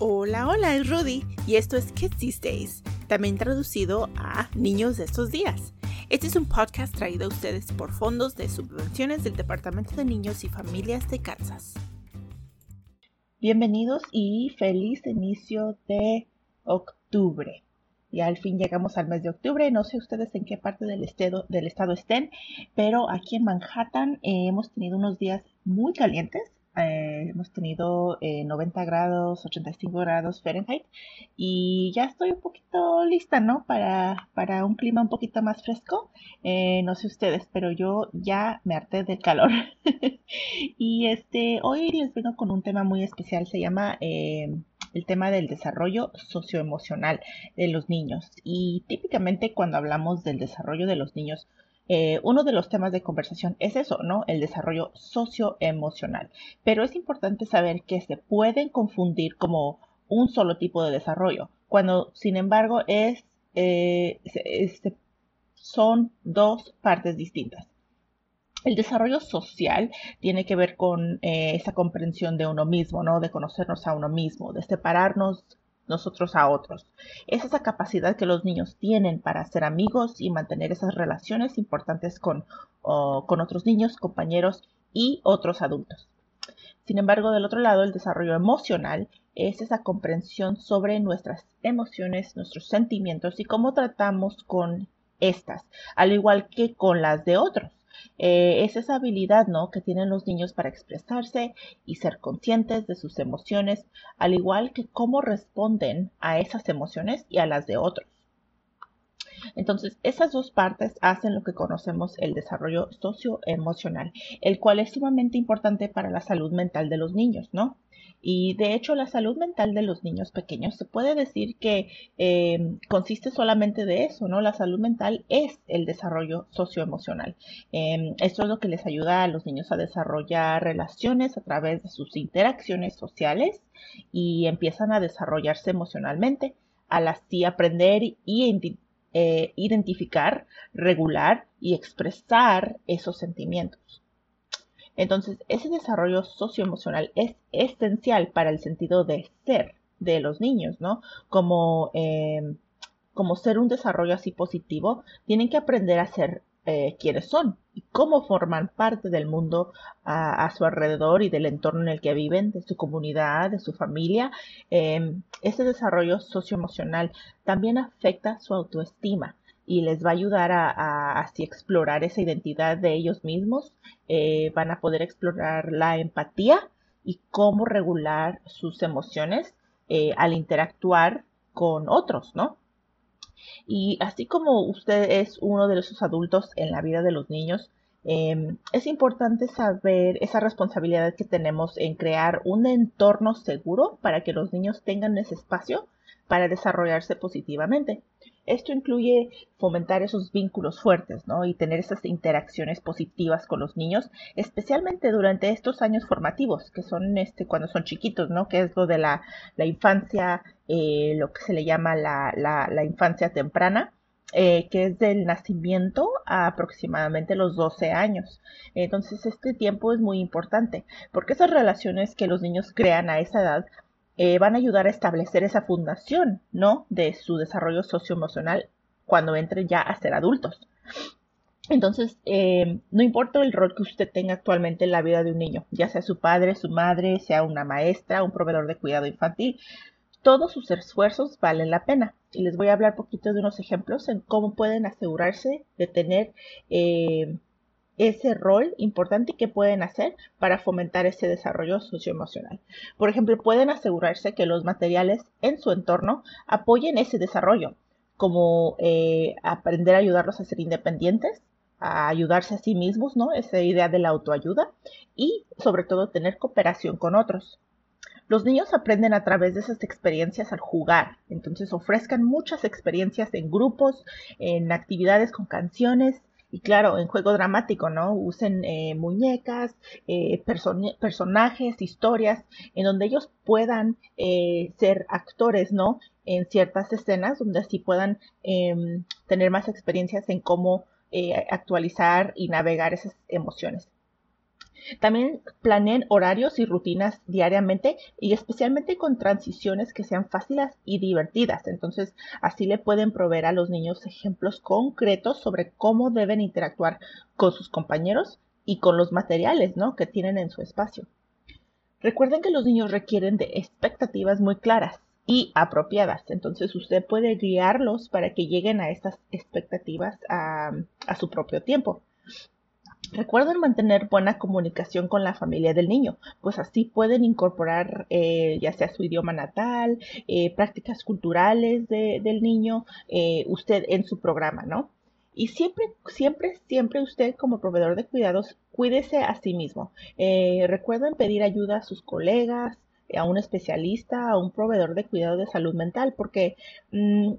Hola, hola, es Rudy y esto es Kids These Days, también traducido a Niños de estos días. Este es un podcast traído a ustedes por fondos de subvenciones del Departamento de Niños y Familias de Kansas. Bienvenidos y feliz inicio de octubre. Y al fin llegamos al mes de octubre. No sé ustedes en qué parte del estado, del estado estén, pero aquí en Manhattan eh, hemos tenido unos días muy calientes. Eh, hemos tenido 90 eh, grados, 85 grados Fahrenheit y ya estoy un poquito lista, ¿no? Para, para un clima un poquito más fresco. Eh, no sé ustedes, pero yo ya me harté del calor. y este, hoy les vengo con un tema muy especial, se llama el tema del desarrollo socioemocional de los niños. Y típicamente cuando hablamos del desarrollo de los niños, eh, uno de los temas de conversación es eso, ¿no? El desarrollo socioemocional. Pero es importante saber que se pueden confundir como un solo tipo de desarrollo, cuando sin embargo es, eh, son dos partes distintas. El desarrollo social tiene que ver con eh, esa comprensión de uno mismo, ¿no? De conocernos a uno mismo, de separarnos nosotros a otros. Es esa capacidad que los niños tienen para hacer amigos y mantener esas relaciones importantes con, con otros niños, compañeros y otros adultos. Sin embargo, del otro lado, el desarrollo emocional es esa comprensión sobre nuestras emociones, nuestros sentimientos y cómo tratamos con estas, al igual que con las de otros. Eh, es esa habilidad ¿no? que tienen los niños para expresarse y ser conscientes de sus emociones, al igual que cómo responden a esas emociones y a las de otros. Entonces, esas dos partes hacen lo que conocemos el desarrollo socioemocional, el cual es sumamente importante para la salud mental de los niños, ¿no? Y de hecho, la salud mental de los niños pequeños se puede decir que eh, consiste solamente de eso, ¿no? La salud mental es el desarrollo socioemocional. Eh, esto es lo que les ayuda a los niños a desarrollar relaciones a través de sus interacciones sociales y empiezan a desarrollarse emocionalmente, al así aprender y eh, identificar, regular y expresar esos sentimientos. Entonces, ese desarrollo socioemocional es esencial para el sentido de ser de los niños, ¿no? Como, eh, como ser un desarrollo así positivo, tienen que aprender a ser eh, quienes son y cómo forman parte del mundo a, su alrededor y del entorno en el que viven, de su comunidad, de su familia. Eh, ese desarrollo socioemocional también afecta su autoestima y les va a ayudar a, así explorar esa identidad de ellos mismos. Eh, van a poder explorar la empatía y cómo regular sus emociones eh, al interactuar con otros, ¿no? Y así como usted es uno de esos adultos en la vida de los niños, em, es importante saber esa responsabilidad que tenemos en crear un entorno seguro para que los niños tengan ese espacio para desarrollarse positivamente. Esto incluye fomentar esos vínculos fuertes, ¿no? Y tener esas interacciones positivas con los niños, especialmente durante estos años formativos, que son este, cuando son chiquitos, ¿no? Que es lo de la, infancia, eh, lo que se le llama la, infancia temprana. Eh, que es del nacimiento a aproximadamente los 12 años. Entonces este tiempo es muy importante porque esas relaciones que los niños crean a esa edad eh, van a ayudar a establecer esa fundación, ¿no? De su desarrollo socioemocional cuando entren ya a ser adultos. Entonces, eh, no importa el rol que usted tenga actualmente en la vida de un niño, ya sea su padre, su madre, sea una maestra, un proveedor de cuidado infantil, todos sus esfuerzos valen la pena. Y les voy a hablar poquito de unos ejemplos en cómo pueden asegurarse de tener eh, ese rol importante que pueden hacer para fomentar ese desarrollo socioemocional. Por ejemplo, pueden asegurarse que los materiales en su entorno apoyen ese desarrollo, como eh, aprender a ayudarlos a ser independientes, a ayudarse a sí mismos, ¿no? Esa idea de la autoayuda y sobre todo tener cooperación con otros. Los niños aprenden a través de esas experiencias al jugar, entonces ofrezcan muchas experiencias en grupos, en actividades con canciones, y claro, en juego dramático, ¿no? Usen eh, muñecas, eh, personajes, historias, en donde ellos puedan eh, ser actores, ¿no? En ciertas escenas, donde así puedan em, tener más experiencias en cómo actualizar y navegar esas emociones. También planeen horarios y rutinas diariamente y especialmente con transiciones que sean fáciles y divertidas. Entonces, así le pueden proveer a los niños ejemplos concretos sobre cómo deben interactuar con sus compañeros y con los materiales ¿no? que tienen en su espacio. Recuerden que los niños requieren de expectativas muy claras y apropiadas. Entonces usted puede guiarlos para que lleguen a estas expectativas a, su propio tiempo. Recuerden mantener buena comunicación con la familia del niño, pues así pueden incorporar eh, ya sea su idioma natal, eh, prácticas culturales del niño, eh, usted en su programa, ¿no? Y siempre, siempre, siempre usted como proveedor de cuidados, cuídese a sí mismo. recuerden pedir ayuda a sus colegas, a un especialista, a un proveedor de cuidado de salud mental, porque mm,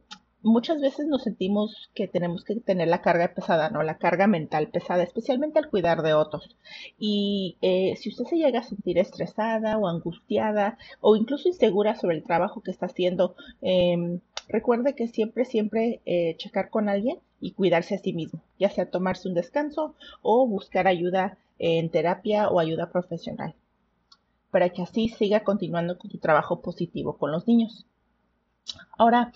muchas veces nos sentimos que tenemos que tener la carga pesada, ¿no? La carga mental pesada, especialmente al cuidar de otros. Y eh, si usted se llega a sentir estresada o angustiada o incluso insegura sobre el trabajo que está haciendo, em, recuerde que siempre, siempre eh, checar con alguien y cuidarse a sí mismo, ya sea tomarse un descanso o buscar ayuda en terapia o ayuda profesional, para que así siga continuando con su trabajo positivo con los niños. Ahora,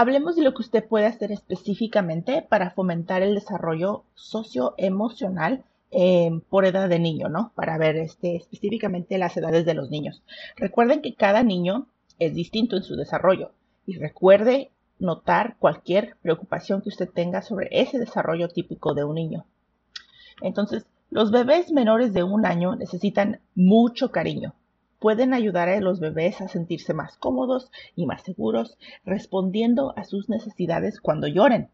Hablemos de lo que usted puede hacer específicamente para fomentar el desarrollo socioemocional eh, por edad de niño, ¿no? Para ver este, específicamente las edades de los niños. Recuerden que cada niño es distinto en su desarrollo y recuerde notar cualquier preocupación que usted tenga sobre ese desarrollo típico de un niño. Entonces, los bebés menores de un año necesitan mucho cariño, pueden ayudar a los bebés a sentirse más cómodos y más seguros, respondiendo a sus necesidades cuando lloren.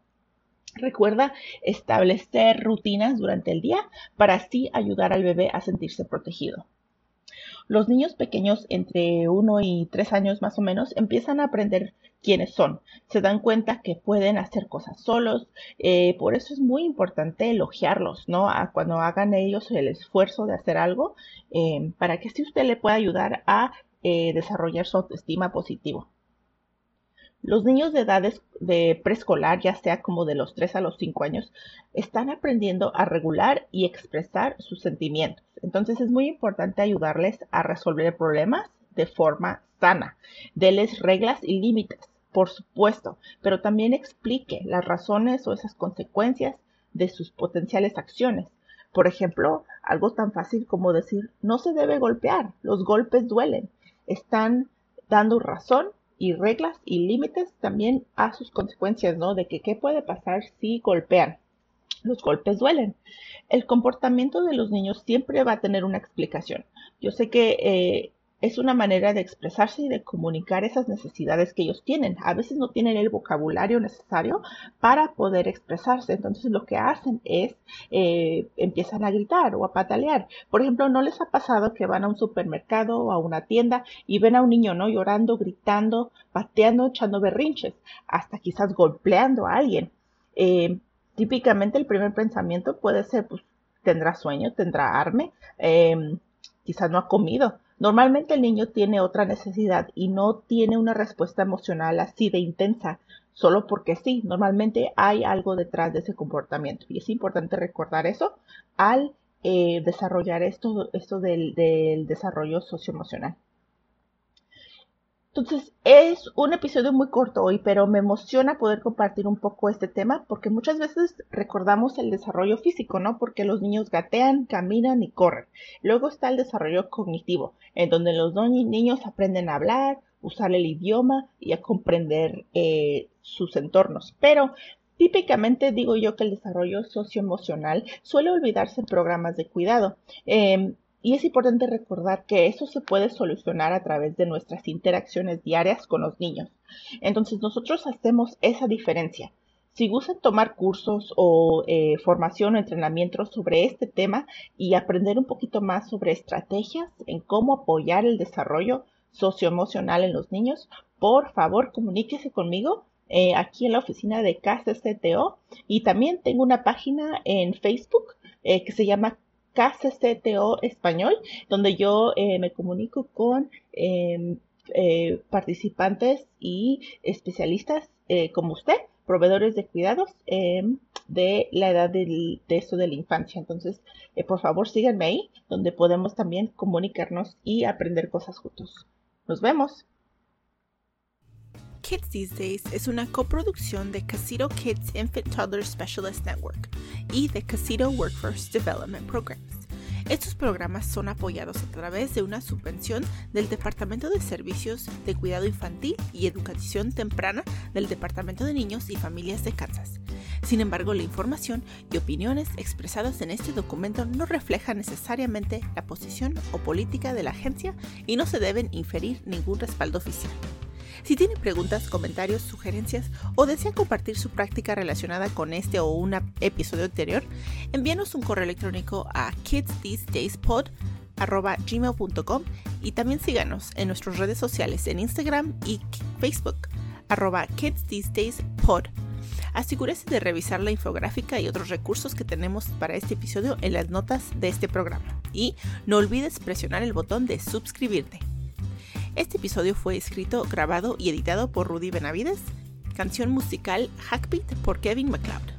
Recuerda establecer rutinas durante el día para así ayudar al bebé a sentirse protegido. Los niños pequeños entre 1 y 3 años más o menos empiezan a aprender quiénes son, se dan cuenta que pueden hacer cosas solos, eh, por eso es muy importante elogiarlos, ¿no? cuando hagan ellos el esfuerzo de hacer algo, eh, para que así usted le pueda ayudar a eh, desarrollar su autoestima positivo. Los niños de edades de preescolar, ya sea como de los 3 a los 5 años, están aprendiendo a regular y expresar sus sentimientos. Entonces es muy importante ayudarles a resolver problemas de forma sana. Deles reglas y límites, por supuesto, pero también explique las razones o esas consecuencias de sus potenciales acciones. Por ejemplo, algo tan fácil como decir, no se debe golpear, los golpes duelen. Están dando razón y reglas y límites también a sus consecuencias, ¿no? De que qué puede pasar si golpean. Los golpes duelen. El comportamiento de los niños siempre va a tener una explicación. Yo sé que eh, es una manera de expresarse y de comunicar esas necesidades que ellos tienen. A veces no tienen el vocabulario necesario para poder expresarse. Entonces lo que hacen es eh, empiezan a gritar o a patalear. Por ejemplo, ¿no les ha pasado que van a un supermercado o a una tienda y ven a un niño no llorando, gritando, pateando, echando berrinches, hasta quizás golpeando a alguien? Eh, típicamente el primer pensamiento puede ser, pues, tendrá sueño, tendrá arme, eh, quizás no ha comido Normalmente el niño tiene otra necesidad y no tiene una respuesta emocional así de intensa, solo porque sí, normalmente hay algo detrás de ese comportamiento y es importante recordar eso al eh, desarrollar esto, esto del, del desarrollo socioemocional. Entonces, es un episodio muy corto hoy, pero me emociona poder compartir un poco este tema porque muchas veces recordamos el desarrollo físico, ¿no? Porque los niños gatean, caminan y corren. Luego está el desarrollo cognitivo, en donde los niños aprenden a hablar, usar el idioma y a comprender eh, sus entornos. Pero Típicamente digo yo que el desarrollo socioemocional suele olvidarse en programas de cuidado. Em, y es importante recordar que eso se puede solucionar a través de nuestras interacciones diarias con los niños. Entonces nosotros hacemos esa diferencia. Si gustan tomar cursos o eh, formación o entrenamiento sobre este tema y aprender un poquito más sobre estrategias en cómo apoyar el desarrollo socioemocional en los niños, por favor comuníquese conmigo eh, aquí en la oficina de KCCTO y también tengo una página en Facebook eh, que se llama KCCTO Español, donde yo eh, me comunico con em, eh, participantes y especialistas eh, como usted, proveedores de cuidados em, de la edad del, de esto de la infancia. Entonces, por favor, síganme ahí, donde podemos también comunicarnos y aprender cosas juntos. Nos vemos. Kids These Days es una coproducción de Casito Kids Infant Toddler Specialist Network y de Casito Workforce Development Programs. Estos programas son apoyados a través de una subvención del Departamento de Servicios de Cuidado Infantil y Educación Temprana del Departamento de Niños y Familias de Kansas. Sin embargo, la información y opiniones expresadas en este documento no reflejan necesariamente la posición o política de la agencia y no se deben inferir ningún respaldo oficial. Si tiene preguntas, comentarios, sugerencias o desea compartir su práctica relacionada con este o un episodio anterior, envíanos un correo electrónico a kidsthesedayspod.gmail.com y también síganos en nuestras redes sociales en Instagram y Facebook arroba. Asegúrese de revisar la infográfica y otros recursos que tenemos para este episodio en las notas de este programa. Y no olvides presionar el botón de suscribirte. Este episodio fue escrito, grabado y editado por Rudy Benavides, canción musical Hackbeat por Kevin MacLeod.